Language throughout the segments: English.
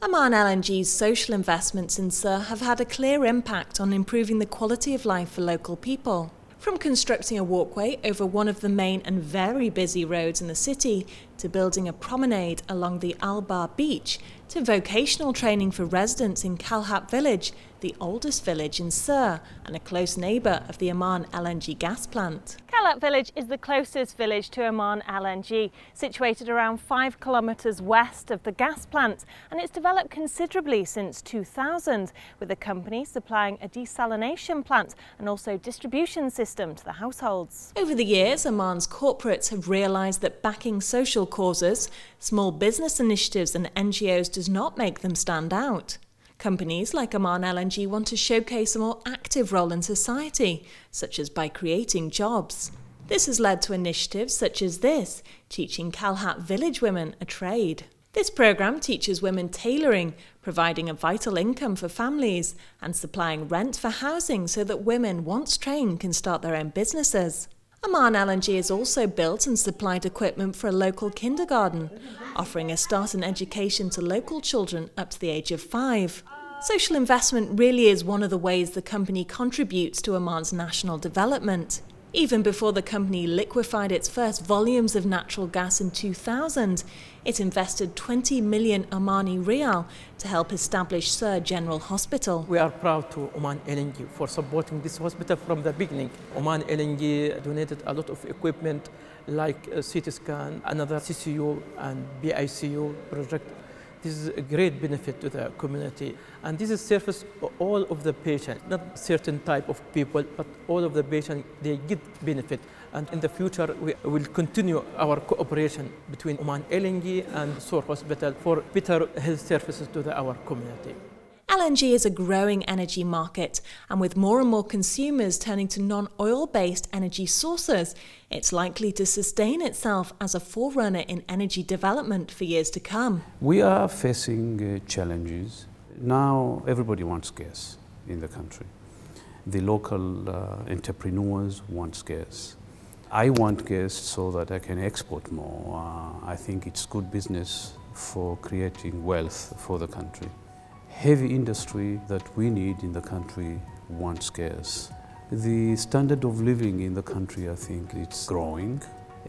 Oman LNG's social investments in Sur have had a clear impact on improving the quality of life for local people. From constructing a walkway over one of the main and very busy roads in the city, to building a promenade along the Al Bar beach, to vocational training for residents in Kalhat village, the oldest village in Sur and a close neighbour of the Oman LNG gas plant. Kalhat village is the closest village to Oman LNG, situated around five kilometres west of the gas plant, and it's developed considerably since 2000, with the company supplying a desalination plant and also distribution system to the households. Over the years, Oman's corporates have realised that backing social causes, small business initiatives and NGOs does not make them stand out. Companies like Oman LNG want to showcase a more active role in society, such as by creating jobs. This has led to initiatives such as this, teaching Kalhat village women a trade. This programme teaches women tailoring, providing a vital income for families, and supplying rent for housing so that women, once trained, can start their own businesses. Oman LNG has also built and supplied equipment for a local kindergarten, offering a start in education to local children up to the age of five. Social investment really is one of the ways the company contributes to Oman's national development. Even before the company liquefied its first volumes of natural gas in 2000, it invested 20 million Omani rial to help establish Sur General Hospital. We are proud to Oman LNG for supporting this hospital from the beginning. Oman LNG donated a lot of equipment like a CT scan, another CCU and BICU project this is a great benefit to the community. And this is service all of the patients, not certain type of people, but all of the patients, they get benefit. And in the future, we will continue our cooperation between Oman LNG and Sur Hospital for better health services to the, our community. LNG is a growing energy market, and with more and more consumers turning to non oil based energy sources, it's likely to sustain itself as a forerunner in energy development for years to come. We are facing uh, challenges. Now, everybody wants gas in the country. The local uh, entrepreneurs want gas. I want gas so that I can export more. Uh, I think it's good business for creating wealth for the country heavy industry that we need in the country wants scarce. The standard of living in the country, I think, it's growing.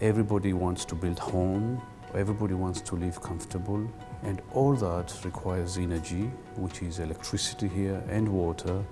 Everybody wants to build home. Everybody wants to live comfortable. And all that requires energy, which is electricity here, and water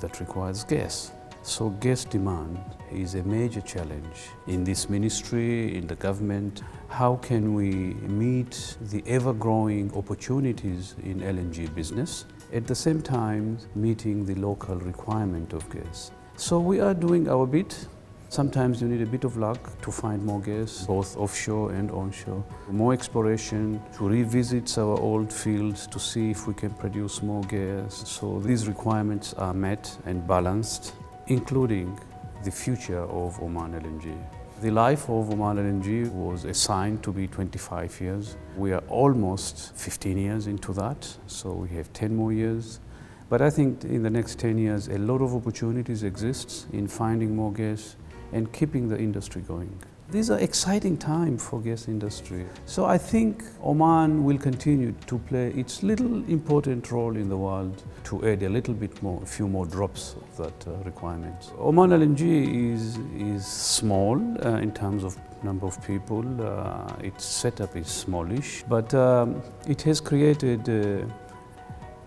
that requires gas. So gas demand is a major challenge in this ministry, in the government. How can we meet the ever-growing opportunities in LNG business, at the same time meeting the local requirement of gas? So we are doing our bit. Sometimes you need a bit of luck to find more gas, both offshore and onshore. More exploration to revisit our old fields to see if we can produce more gas. So these requirements are met and balanced including the future of Oman LNG. The life of Oman LNG was assigned to be 25 years. We are almost 15 years into that, so we have 10 more years. But I think in the next 10 years, a lot of opportunities exist in finding more gas and keeping the industry going. These are exciting times for gas industry. So I think Oman will continue to play its little important role in the world to add a little bit more, a few more drops of that uh, requirement. Oman LNG is, is small uh, in terms of number of people. Uh, its setup is smallish, but um, it has created uh,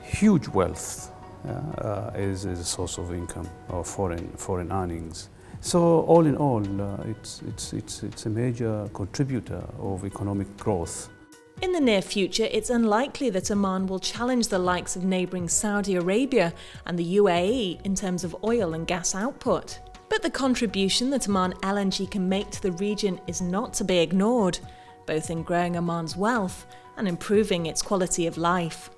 huge wealth uh, as, as, a source of income or foreign, foreign earnings. So all in all, uh, it's, it's, it's, it's a major contributor of economic growth. In the near future, it's unlikely that Oman will challenge the likes of neighbouring Saudi Arabia and the UAE in terms of oil and gas output. But the contribution that Oman LNG can make to the region is not to be ignored, both in growing Oman's wealth and improving its quality of life.